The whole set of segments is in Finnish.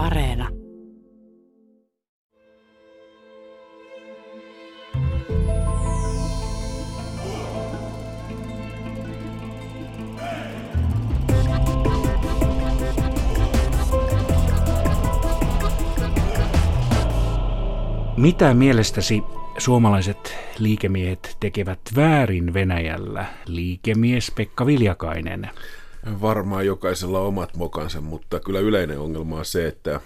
Areena. Mitä mielestäsi suomalaiset liikemiehet tekevät väärin Venäjällä? Liikemies Pekka Viljakainen. Varmaan jokaisella on omat mokansa, mutta kyllä yleinen ongelma on se, että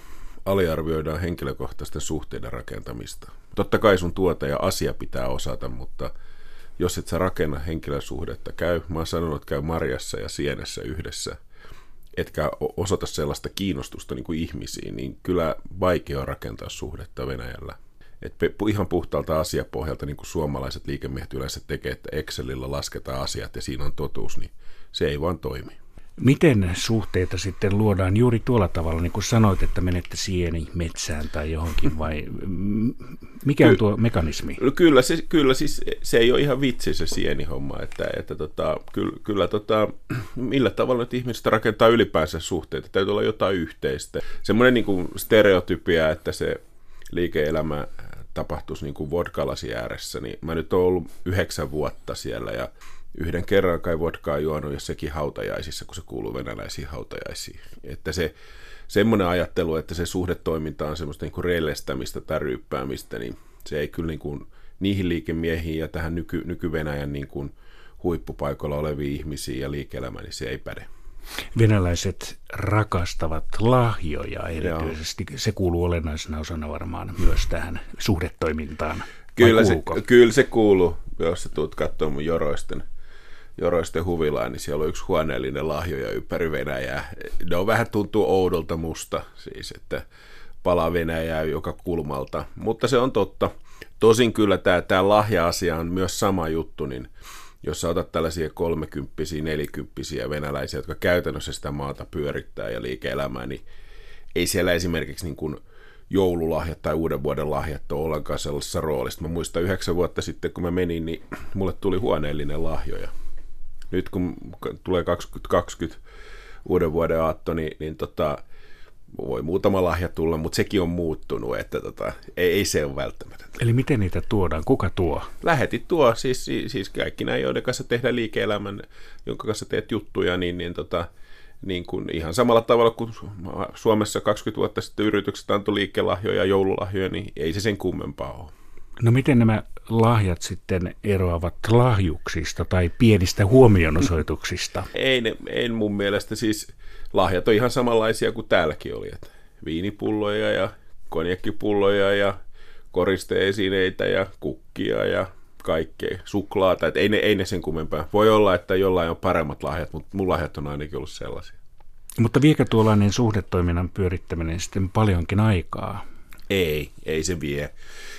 aliarvioidaan henkilökohtaisten suhteiden rakentamista. Totta kai sun tuote ja asia pitää osata, mutta jos et sä rakenna henkilösuhdetta, käy, mä oon sanonut, että käy marjassa ja sienessä yhdessä, etkä osoita sellaista kiinnostusta niin kuin ihmisiin, niin kyllä vaikea on rakentaa suhdetta Venäjällä. Et ihan puhtaalta asiapohjalta, niin kuin suomalaiset liikemiehet yleensä tekee, että Excelillä lasketaan asiat ja siinä on totuus, niin se ei vaan toimi. Miten suhteita sitten luodaan juuri tuolla tavalla, niin kuin sanoit, että menette sieni metsään tai johonkin, vai mikä on tuo mekanismi? No kyllä, se, kyllä siis se ei ole ihan vitsi se sienihomma, että, että tota, kyllä, kyllä tota, millä tavalla nyt ihmiset rakentaa ylipäänsä suhteita, täytyy olla jotain yhteistä. Semmoinen niin kuin stereotypia, että se liike-elämä tapahtuisi niin kuin vodkalasi ääressä, niin mä nyt oon ollut yhdeksän vuotta siellä ja yhden kerran kai vodkaa juonut ja sekin hautajaisissa, kun se kuuluu venäläisiin hautajaisiin. Että se semmoinen ajattelu, että se suhdetoiminta on semmoista niin kuin tai ryyppäämistä, niin se ei kyllä niin kuin niihin liikemiehiin ja tähän nyky, nyky-Venäjän niin kuin huippupaikoilla oleviin ihmisiin ja liike niin se ei päde. Venäläiset rakastavat lahjoja erityisesti. Joo. Se kuuluu olennaisena osana varmaan myös tähän suhdetoimintaan. Kyllä se, kyllä se kuuluu, jos sä tulet katsomaan mun joroisten Joroisten huvilaan, niin siellä on yksi huoneellinen lahjoja ympäri Venäjää. Ne on vähän tuntuu oudolta musta, siis että palaa Venäjää joka kulmalta, mutta se on totta. Tosin kyllä tämä, tämä lahja-asia on myös sama juttu, niin jos sä otat tällaisia kolmekymppisiä, nelikymppisiä venäläisiä, jotka käytännössä sitä maata pyörittää ja liike-elämää, niin ei siellä esimerkiksi niin kuin joululahjat tai uuden vuoden lahjat ole ollenkaan sellaisessa roolissa. Mä muistan yhdeksän vuotta sitten, kun mä menin, niin mulle tuli huoneellinen lahjoja nyt kun tulee 2020 uuden vuoden aatto, niin, niin tota, voi muutama lahja tulla, mutta sekin on muuttunut, että tota, ei, ei se ole välttämätöntä. Eli miten niitä tuodaan? Kuka tuo? Lähetit tuo, siis, siis kaikki näin, joiden kanssa tehdään liike-elämän, jonka kanssa teet juttuja, niin, niin, tota, niin kuin ihan samalla tavalla kuin Suomessa 20 vuotta sitten yritykset antoi liikelahjoja ja joululahjoja, niin ei se sen kummempaa ole. No miten nämä lahjat sitten eroavat lahjuksista tai pienistä huomionosoituksista? ei, ne, ei mun mielestä siis lahjat on ihan samanlaisia kuin täälläkin oli. Että viinipulloja ja konjakkipulloja ja koristeesineitä ja kukkia ja kaikkea, suklaata, että ei ne, ei ne sen kummempaa. Voi olla, että jollain on paremmat lahjat, mutta mun lahjat on ainakin ollut sellaisia. Mutta viekö tuollainen suhdetoiminnan pyörittäminen sitten paljonkin aikaa? Ei, ei se vie.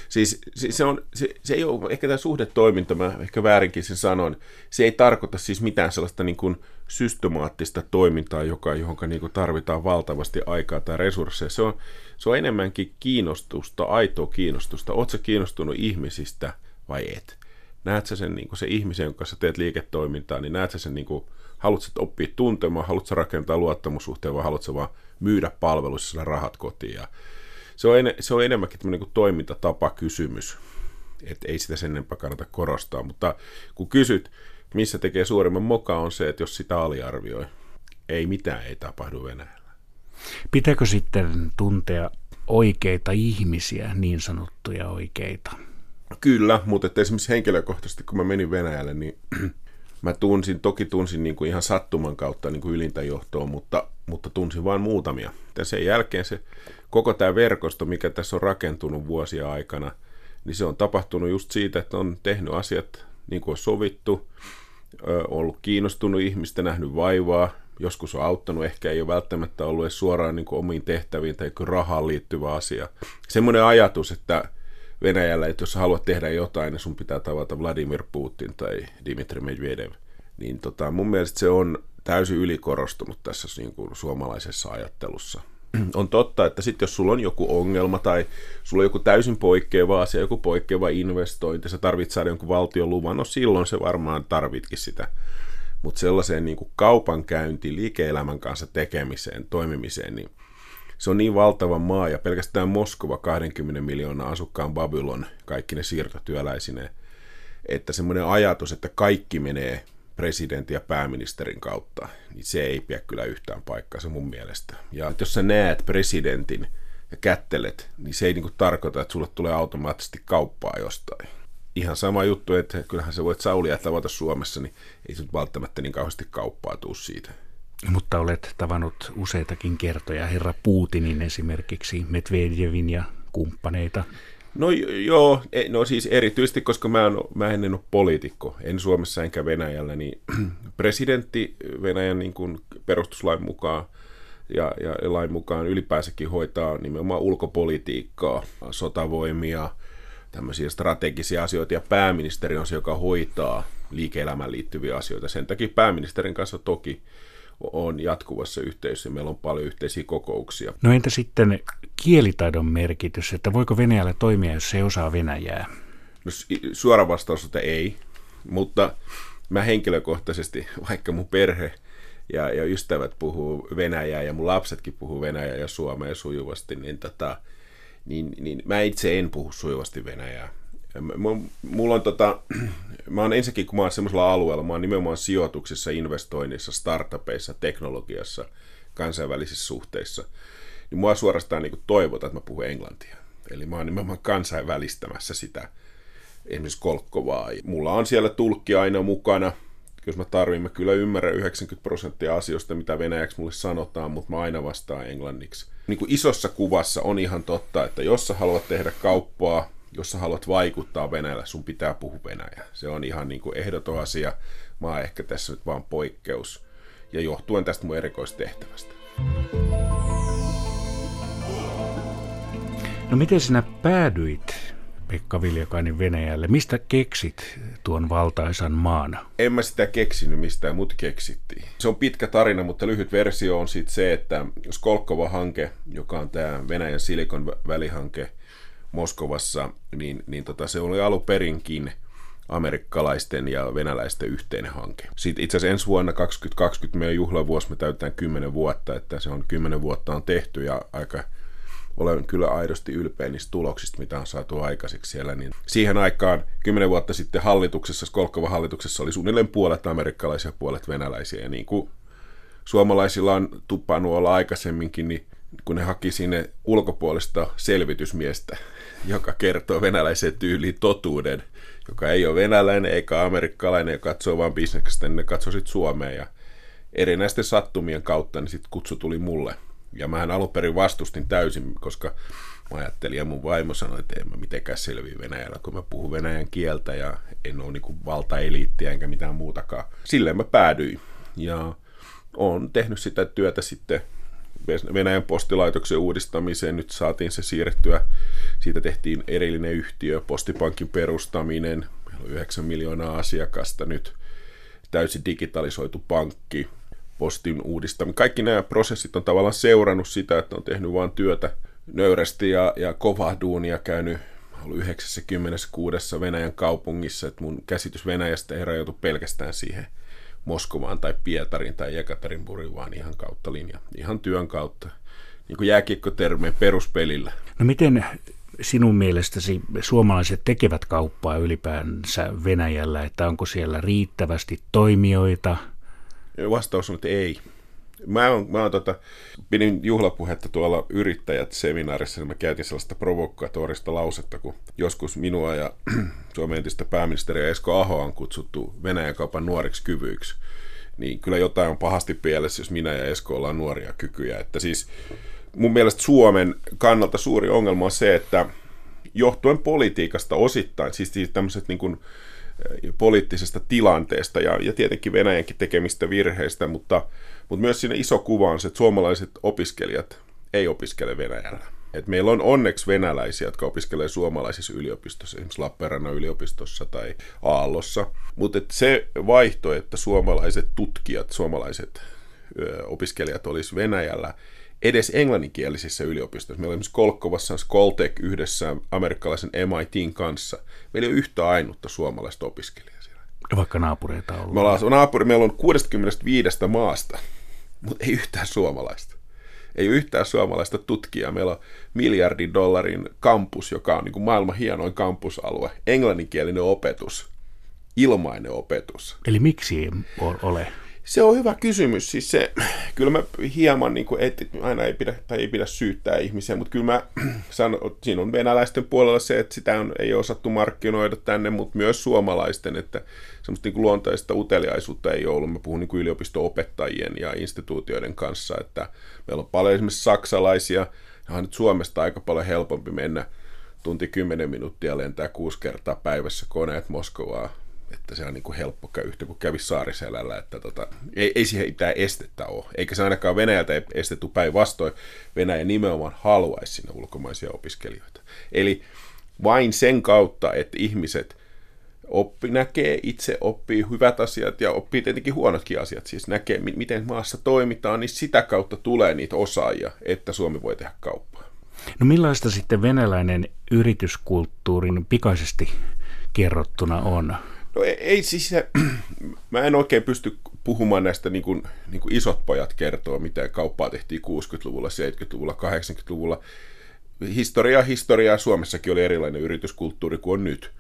Siis, se, on, se, se ei ole, ehkä tämä suhdetoiminta, mä ehkä väärinkin sen sanon, se ei tarkoita siis mitään sellaista niin kuin systemaattista toimintaa, joka, johon niin kuin tarvitaan valtavasti aikaa tai resursseja. Se on, se on enemmänkin kiinnostusta, aitoa kiinnostusta. Oletko kiinnostunut ihmisistä vai et? Näet sä sen, niin kuin se ihmisen, jonka kanssa teet liiketoimintaa, niin näet sä sen, niin kuin, haluatko oppia tuntemaan, haluatko rakentaa luottamussuhteen vai haluatko vaan myydä palveluissa rahat kotiin ja se on, en, se on enemmänkin tämmöinen kuin toimintatapa kysymys. Että ei sitä sen enempää kannata korostaa. Mutta kun kysyt, missä tekee suurimman moka, on se, että jos sitä aliarvioi, ei mitään ei tapahdu Venäjällä. Pitääkö sitten tuntea oikeita ihmisiä, niin sanottuja oikeita? Kyllä, mutta että esimerkiksi henkilökohtaisesti, kun mä menin Venäjälle, niin mä tunsin, toki tunsin niin kuin ihan sattuman kautta niin kuin ylintä johtoa, mutta, mutta tunsin vain muutamia. Ja sen jälkeen se koko tämä verkosto, mikä tässä on rakentunut vuosia aikana, niin se on tapahtunut just siitä, että on tehnyt asiat niin kuin on sovittu, ollut kiinnostunut ihmistä, nähnyt vaivaa, joskus on auttanut, ehkä ei ole välttämättä ollut edes suoraan niin kuin omiin tehtäviin tai rahaan liittyvä asia. Semmoinen ajatus, että Venäjällä, että jos haluat tehdä jotain, niin sun pitää tavata Vladimir Putin tai Dimitri Medvedev. Niin tota, mun mielestä se on täysin ylikorostunut tässä niin kuin suomalaisessa ajattelussa. On totta, että sitten jos sulla on joku ongelma tai sulla on joku täysin poikkeava asia, joku poikkeava investointi, sä tarvitset saada jonkun valtion luvan, no silloin se varmaan tarvitkin sitä. Mutta sellaiseen niin kuin kaupankäynti, liike-elämän kanssa tekemiseen, toimimiseen, niin se on niin valtava maa ja pelkästään Moskova 20 miljoonaa asukkaan Babylon, kaikki ne siirtotyöläisineen, että semmoinen ajatus, että kaikki menee presidentin ja pääministerin kautta, niin se ei pidä kyllä yhtään paikkaa mun mielestä. Ja jos sä näet presidentin ja kättelet, niin se ei niinku tarkoita, että sulle tulee automaattisesti kauppaa jostain. Ihan sama juttu, että kyllähän sä voit Saulia tavata Suomessa, niin ei se välttämättä niin kauheasti kauppaa tuu siitä. Mutta olet tavannut useitakin kertoja herra Putinin esimerkiksi, Medvedevin ja kumppaneita. No joo, e, no siis erityisesti, koska mä en, mä en ole poliitikko, en Suomessa enkä Venäjällä, niin presidentti Venäjän niin kuin perustuslain mukaan ja, ja lain mukaan ylipäänsäkin hoitaa nimenomaan ulkopolitiikkaa, sotavoimia, tämmöisiä strategisia asioita, ja pääministeri on se, joka hoitaa liike-elämään liittyviä asioita. Sen takia pääministerin kanssa toki on jatkuvassa yhteydessä. Meillä on paljon yhteisiä kokouksia. No entä sitten kielitaidon merkitys, että voiko Venäjällä toimia, jos se osaa Venäjää? No, suora vastaus, että ei, mutta mä henkilökohtaisesti, vaikka mun perhe ja, ja ystävät puhuu Venäjää ja mun lapsetkin puhuu Venäjää ja suomea sujuvasti, niin, tota, niin, niin mä itse en puhu sujuvasti Venäjää. Mulla on tota, mä oon ensinnäkin, kun mä oon semmoisella alueella, mä oon nimenomaan sijoituksissa, investoinnissa, startupeissa, teknologiassa, kansainvälisissä suhteissa, niin mua suorastaan niin toivotaan, että mä puhun englantia. Eli mä oon nimenomaan kansainvälistämässä sitä esimerkiksi kolkkovaa. Mulla on siellä tulkki aina mukana, jos mä tarvin, mä kyllä ymmärrän 90 prosenttia asioista, mitä venäjäksi mulle sanotaan, mutta mä aina vastaan englanniksi. Niin kuin isossa kuvassa on ihan totta, että jos sä haluat tehdä kauppaa, jos sä haluat vaikuttaa Venäjällä, sun pitää puhua Venäjä. Se on ihan niin kuin ehdoton asia. Mä oon ehkä tässä nyt vaan poikkeus. Ja johtuen tästä mun erikoistehtävästä. No miten sinä päädyit Pekka Viljakainen Venäjälle? Mistä keksit tuon valtaisan maan? En mä sitä keksinyt mistään, mut keksittiin. Se on pitkä tarina, mutta lyhyt versio on sitten se, että Skolkova-hanke, joka on tämä Venäjän Silikon välihanke Moskovassa, niin, niin tota, se oli aluperinkin amerikkalaisten ja venäläisten yhteinen hanke. Sitten itse asiassa ensi vuonna 2020 meidän juhlavuosi me täytetään 10 vuotta, että se on 10 vuotta on tehty ja aika olen kyllä aidosti ylpeä niistä tuloksista, mitä on saatu aikaiseksi siellä. Niin siihen aikaan, kymmenen vuotta sitten hallituksessa, Skolkova hallituksessa oli suunnilleen puolet amerikkalaisia puolet venäläisiä. Ja niin kuin suomalaisilla on tupannut olla aikaisemminkin, niin kun ne haki sinne ulkopuolesta selvitysmiestä, joka kertoo venäläiseen tyyliin totuuden, joka ei ole venäläinen eikä amerikkalainen ja katsoo vain bisneksestä, niin ne katsoi sitten Suomeen. Ja erinäisten sattumien kautta niin sitten kutsu tuli mulle – ja mä alun perin vastustin täysin, koska mä ajattelin ja mun vaimo sanoi, että en mä mitenkään selviä Venäjällä, kun mä puhun venäjän kieltä ja en ole niin valtaeliittiä enkä mitään muutakaan. Silleen mä päädyin ja on tehnyt sitä työtä sitten Venäjän postilaitoksen uudistamiseen. Nyt saatiin se siirrettyä. Siitä tehtiin erillinen yhtiö, postipankin perustaminen. Meillä on 9 miljoonaa asiakasta nyt. Täysin digitalisoitu pankki postin uudistaminen. Kaikki nämä prosessit on tavallaan seurannut sitä, että on tehnyt vain työtä nöyrästi ja, ja kovaa duunia käynyt ollut 96 Venäjän kaupungissa, että mun käsitys Venäjästä ei rajoitu pelkästään siihen Moskovaan tai Pietarin tai Jekaterinburgin, vaan ihan kautta linja, ihan työn kautta. Niin kuin jääkiekkotermeen peruspelillä. No miten sinun mielestäsi suomalaiset tekevät kauppaa ylipäänsä Venäjällä, että onko siellä riittävästi toimijoita – Vastaus on, että ei. Mä, on, mä on, tota, pidin juhlapuhetta tuolla yrittäjät-seminaarissa, niin mä käytin sellaista provokatorista lausetta, kun joskus minua ja Suomen entistä pääministeriä Esko Ahoa on kutsuttu Venäjän kaupan nuoriksi kyvyiksi. Niin kyllä jotain on pahasti pielessä, jos minä ja Esko ollaan nuoria kykyjä. Että siis mun mielestä Suomen kannalta suuri ongelma on se, että johtuen politiikasta osittain, siis, siis tämmöiset niin kuin, poliittisesta tilanteesta ja, ja tietenkin Venäjänkin tekemistä virheistä, mutta, mutta myös siinä iso kuva on se, että suomalaiset opiskelijat ei opiskele Venäjällä. Et meillä on onneksi venäläisiä, jotka opiskelee suomalaisissa yliopistossa, esimerkiksi Lappeenrannan yliopistossa tai Aallossa. Mutta se vaihto, että suomalaiset tutkijat, suomalaiset ö, opiskelijat olisi Venäjällä, edes englanninkielisissä yliopistoissa. Meillä on esimerkiksi Kolkkovassa Skoltek yhdessä amerikkalaisen MITin kanssa. Meillä ei ole yhtä ainutta suomalaista opiskelijaa siellä. Vaikka naapureita on ollut. Me ollaan, naapuri, meillä on 65 maasta, mutta ei yhtään suomalaista. Ei ole yhtään suomalaista tutkijaa. Meillä on miljardin dollarin kampus, joka on niin kuin maailman hienoin kampusalue. Englanninkielinen opetus, ilmainen opetus. Eli miksi ei ole? Se on hyvä kysymys. Siis se, kyllä mä hieman, niin kuin, et, aina ei pidä, tai ei pidä syyttää ihmisiä, mutta kyllä mä sanon, siinä on venäläisten puolella se, että sitä on, ei osattu markkinoida tänne, mutta myös suomalaisten, että semmoista niin kuin luontaista uteliaisuutta ei ollut. Mä puhun niin kuin yliopisto-opettajien ja instituutioiden kanssa, että meillä on paljon esimerkiksi saksalaisia, ja on nyt Suomesta aika paljon helpompi mennä tunti 10 minuuttia lentää kuusi kertaa päivässä koneet Moskovaa että se on niin kuin helppo yhtä kuin kävi Saariselällä, että tota, ei, ei siihen mitään estettä ole. Eikä se ainakaan Venäjältä estetty päinvastoin. Venäjä nimenomaan haluaisi sinne ulkomaisia opiskelijoita. Eli vain sen kautta, että ihmiset oppi, näkee itse, oppii hyvät asiat ja oppii tietenkin huonotkin asiat, siis näkee, miten maassa toimitaan, niin sitä kautta tulee niitä osaajia, että Suomi voi tehdä kauppaa. No millaista sitten venäläinen yrityskulttuurin pikaisesti kerrottuna on? No ei, ei siis se, mä en oikein pysty puhumaan näistä niin kuin, niin kuin isot pojat kertoo, mitä kauppaa tehtiin 60-luvulla, 70-luvulla, 80-luvulla. Historia historiaa Suomessakin oli erilainen yrityskulttuuri kuin on nyt.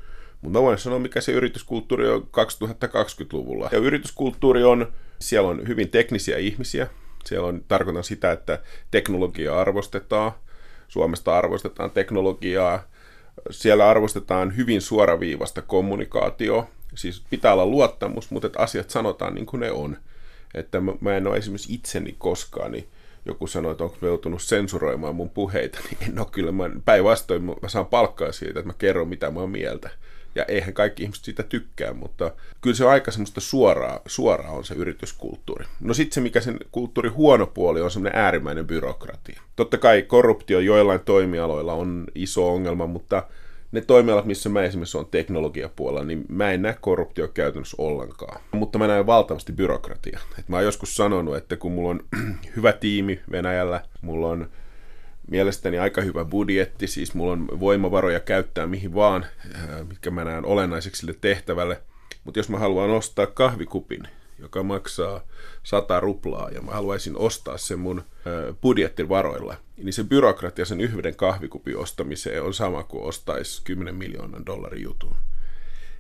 Mutta mä voin sanoa, mikä se yrityskulttuuri on 2020-luvulla. Ja yrityskulttuuri on, siellä on hyvin teknisiä ihmisiä. Siellä on, tarkoitan sitä, että teknologiaa arvostetaan. Suomesta arvostetaan teknologiaa. Siellä arvostetaan hyvin suoraviivasta kommunikaatio siis pitää olla luottamus, mutta että asiat sanotaan niin kuin ne on. Että mä, en ole esimerkiksi itseni koskaan, niin joku sanoi, että onko mä joutunut sensuroimaan mun puheita, niin en ole kyllä. Mä, päinvastoin mä saan palkkaa siitä, että mä kerron mitä mä oon mieltä. Ja eihän kaikki ihmiset siitä tykkää, mutta kyllä se on aika semmoista suoraa, suoraa on se yrityskulttuuri. No sitten se, mikä sen kulttuurin huono puoli on semmoinen äärimmäinen byrokratia. Totta kai korruptio joillain toimialoilla on iso ongelma, mutta ne toimialat, missä mä esimerkiksi on teknologiapuolella, niin mä en näe korruptio käytännössä ollenkaan. Mutta mä näen valtavasti byrokratia. Et mä oon joskus sanonut, että kun mulla on hyvä tiimi Venäjällä, mulla on mielestäni aika hyvä budjetti, siis mulla on voimavaroja käyttää mihin vaan, äh, mitkä mä näen olennaiseksi sille tehtävälle. Mutta jos mä haluan ostaa kahvikupin, joka maksaa 100 ruplaa ja mä haluaisin ostaa sen mun budjettivaroilla, niin se byrokratia sen yhden kahvikupin ostamiseen on sama kuin ostaisi 10 miljoonan dollarin jutun.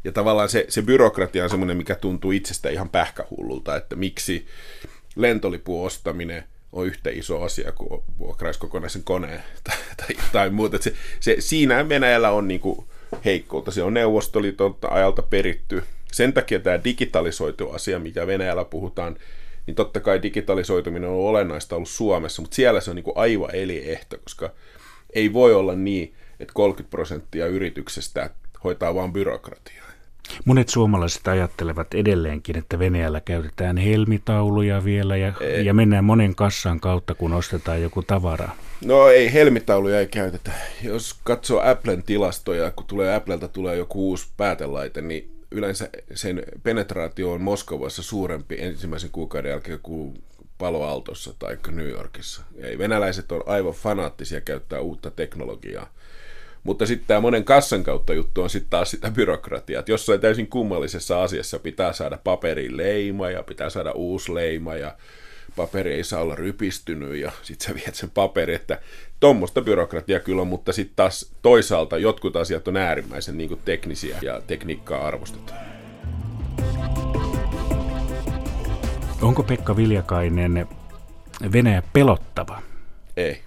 Ja tavallaan se, se byrokratia on semmoinen, mikä tuntuu itsestä ihan pähkähullulta, että miksi lentolipun ostaminen on yhtä iso asia kuin vuokraisi kokonaisen koneen tai, tai jotain muuta. Se, se, siinä Venäjällä on niinku heikkoutta. Se on Neuvostoliiton ajalta peritty sen takia tämä digitalisoitu asia, mikä Venäjällä puhutaan, niin totta kai digitalisoituminen on olennaista ollut Suomessa, mutta siellä se on niin kuin aivan eliehto, koska ei voi olla niin, että 30 prosenttia yrityksestä hoitaa vain byrokratiaa. Monet suomalaiset ajattelevat edelleenkin, että Venäjällä käytetään helmitauluja vielä ja, ja mennään monen kassan kautta, kun ostetaan joku tavara. No ei, helmitauluja ei käytetä. Jos katsoo Applen tilastoja, kun tulee Applelta tulee joku uusi päätelaite, niin yleensä sen penetraatio on Moskovassa suurempi ensimmäisen kuukauden jälkeen kuin Paloaltossa tai New Yorkissa. Ei, venäläiset on aivan fanaattisia käyttää uutta teknologiaa. Mutta sitten tämä monen kassan kautta juttu on sitten taas sitä byrokratiaa. Että jossain täysin kummallisessa asiassa pitää saada paperin leima ja pitää saada uusi leima ja paperi ei saa olla rypistynyt ja sitten sä viet sen paperi, että tuommoista byrokratia kyllä on, mutta sitten taas toisaalta jotkut asiat on äärimmäisen niin teknisiä ja tekniikkaa arvostetaan. Onko Pekka Viljakainen Venäjä pelottava? Ei.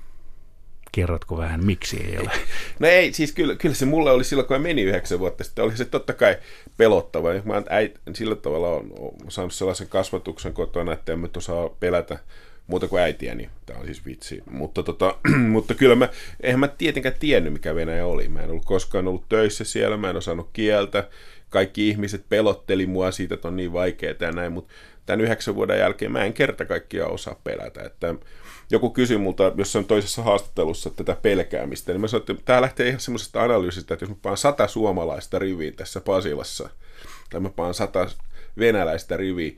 Kerrotko vähän, miksi ei ole? No ei, siis kyllä, kyllä se mulle oli silloin, kun mä menin yhdeksän vuotta sitten, oli se totta kai pelottava. Mä äit, sillä tavalla on, saanut sellaisen kasvatuksen kotona, että en mä osaa pelätä muuta kuin äitiäni. Niin Tämä on siis vitsi. Mutta, tota, mutta kyllä mä, eihän mä tietenkään tiennyt, mikä Venäjä oli. Mä en ollut koskaan ollut töissä siellä, mä en osannut kieltä. Kaikki ihmiset pelotteli mua siitä, että on niin vaikeaa ja näin, mutta tämän yhdeksän vuoden jälkeen mä en kerta kaikkiaan osaa pelätä. Että joku kysyi multa jossain toisessa haastattelussa tätä pelkäämistä, niin mä sanoin, että tämä lähtee ihan semmoisesta analyysistä, että jos mä paan sata suomalaista riviä tässä Pasilassa, tai mä paan sata venäläistä riviä,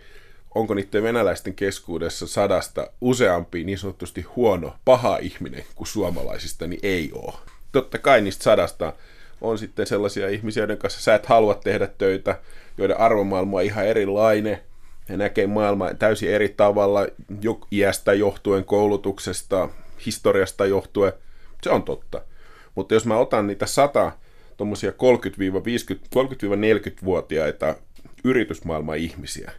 onko niiden venäläisten keskuudessa sadasta useampi niin sanotusti huono, paha ihminen kuin suomalaisista, niin ei ole. Totta kai niistä sadasta on sitten sellaisia ihmisiä, joiden kanssa sä et halua tehdä töitä, joiden arvomaailma on ihan erilainen, he näkee maailmaa täysin eri tavalla, jo iästä johtuen, koulutuksesta, historiasta johtuen. Se on totta. Mutta jos mä otan niitä sata tuommoisia 30-40-vuotiaita yritysmaailman ihmisiä,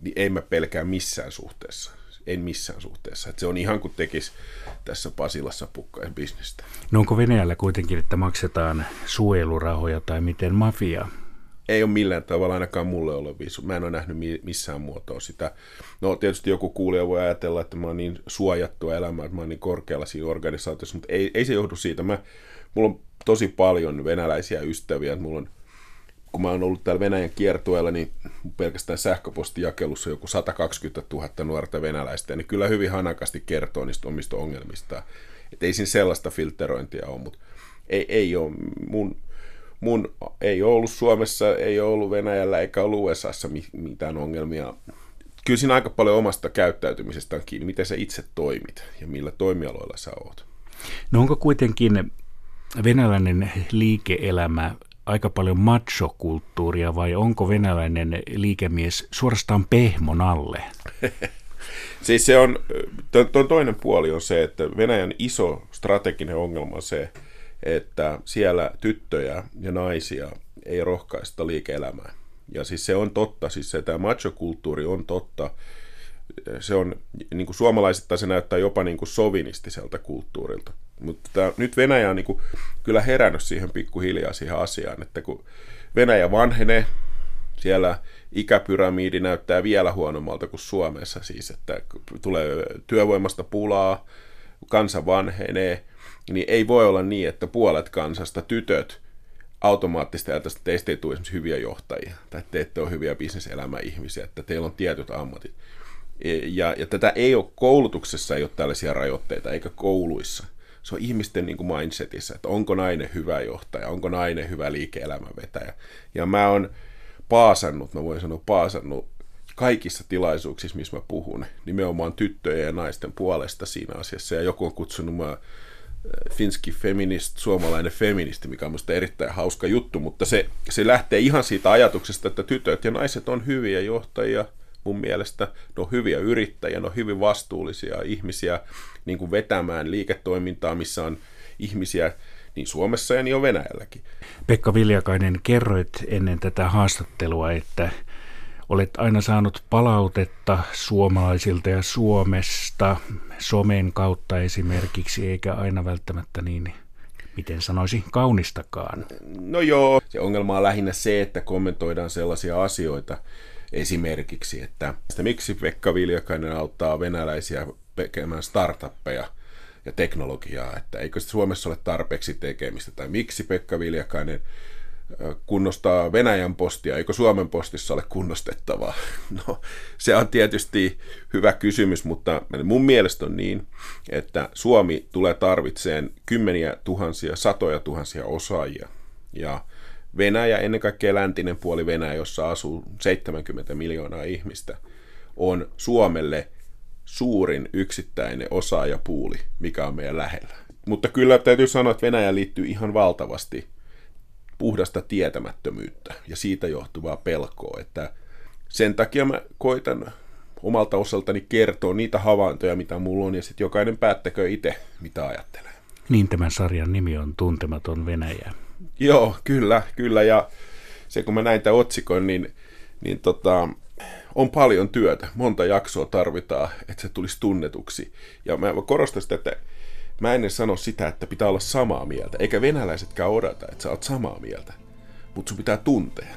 niin ei mä pelkää missään suhteessa. En missään suhteessa. Et se on ihan kuin tekisi tässä Pasilassa pukkain bisnestä. No onko Venäjällä kuitenkin, että maksetaan suojelurahoja tai miten mafia? Ei ole millään tavalla ainakaan mulle ole viisu. Mä en ole nähnyt missään muotoa sitä. No tietysti joku kuulija voi ajatella, että mä oon niin suojattua elämää, että mä oon niin korkealla siinä organisaatiossa, mutta ei, ei se johdu siitä. Mä, mulla on tosi paljon venäläisiä ystäviä. Mulla on, kun mä oon ollut täällä Venäjän kiertueella, niin pelkästään sähköpostijakelussa joku 120 000 nuorta venäläistä, niin kyllä hyvin hanakasti kertoo niistä omista ongelmista. Että ei siinä sellaista filterointia ole, mutta ei, ei ole mun, mun ei ole ollut Suomessa, ei ole ollut Venäjällä eikä ollut USAssa mitään ongelmia. Kyllä siinä aika paljon omasta käyttäytymisestä on kiinni, miten sä itse toimit ja millä toimialoilla sä oot. No onko kuitenkin venäläinen liike-elämä aika paljon machokulttuuria vai onko venäläinen liikemies suorastaan pehmon alle? siis se on, tuon toinen puoli on se, että Venäjän iso strateginen ongelma on se, että siellä tyttöjä ja naisia ei rohkaista liike-elämään. Ja siis se on totta, siis se tämä machokulttuuri on totta. Se on, niin kuin suomalaisittain se näyttää jopa niin kuin sovinistiselta kulttuurilta. Mutta tämä, nyt Venäjä on niin kuin, kyllä herännyt siihen pikkuhiljaa siihen asiaan, että kun Venäjä vanhenee, siellä ikäpyramiidi näyttää vielä huonommalta kuin Suomessa, siis että tulee työvoimasta pulaa, kansa vanhenee, niin ei voi olla niin, että puolet kansasta, tytöt, automaattisesti ajatellaan, että teistä ei tule esimerkiksi hyviä johtajia, tai te ette ole hyviä bisneselämäihmisiä, että teillä on tietyt ammatit. Ja, ja tätä ei ole koulutuksessa, ei ole tällaisia rajoitteita, eikä kouluissa – se on ihmisten niin kuin mindsetissä, että onko nainen hyvä johtaja, onko nainen hyvä liike-elämän vetäjä. Ja mä oon paasannut, mä voin sanoa paasannut kaikissa tilaisuuksissa, missä mä puhun, nimenomaan tyttöjen ja naisten puolesta siinä asiassa. Ja joku on kutsunut mä finski feminist, suomalainen feministi, mikä on minusta erittäin hauska juttu, mutta se, se lähtee ihan siitä ajatuksesta, että tytöt ja naiset on hyviä johtajia – mun mielestä. Ne on hyviä yrittäjiä, ne on hyvin vastuullisia ihmisiä niin kuin vetämään liiketoimintaa, missä on ihmisiä niin Suomessa ja niin on Venäjälläkin. Pekka Viljakainen, kerroit ennen tätä haastattelua, että olet aina saanut palautetta suomalaisilta ja Suomesta somen kautta esimerkiksi, eikä aina välttämättä niin miten sanoisi, kaunistakaan. No joo, se ongelma on lähinnä se, että kommentoidaan sellaisia asioita, esimerkiksi, että, että miksi Pekka Viljakainen auttaa venäläisiä tekemään startuppeja ja teknologiaa, että eikö Suomessa ole tarpeeksi tekemistä, tai miksi Pekka Viljakainen kunnostaa Venäjän postia, eikö Suomen postissa ole kunnostettavaa? No, se on tietysti hyvä kysymys, mutta mun mielestä on niin, että Suomi tulee tarvitseen kymmeniä tuhansia, satoja tuhansia osaajia. Ja Venäjä, ennen kaikkea läntinen puoli Venäjä, jossa asuu 70 miljoonaa ihmistä, on Suomelle suurin yksittäinen osaajapuuli, mikä on meidän lähellä. Mutta kyllä täytyy sanoa, että Venäjä liittyy ihan valtavasti puhdasta tietämättömyyttä ja siitä johtuvaa pelkoa, että sen takia mä koitan omalta osaltani kertoa niitä havaintoja, mitä mulla on, ja sitten jokainen päättäkö itse, mitä ajattelee. Niin tämän sarjan nimi on Tuntematon Venäjä. Joo, kyllä, kyllä. Ja se kun mä näin tämän otsikon, niin, niin tota, on paljon työtä. Monta jaksoa tarvitaan, että se tulisi tunnetuksi. Ja mä korostan sitä, että Mä en edes sano sitä, että pitää olla samaa mieltä, eikä venäläisetkään odota, että sä oot samaa mieltä. Mutta sun pitää tuntea.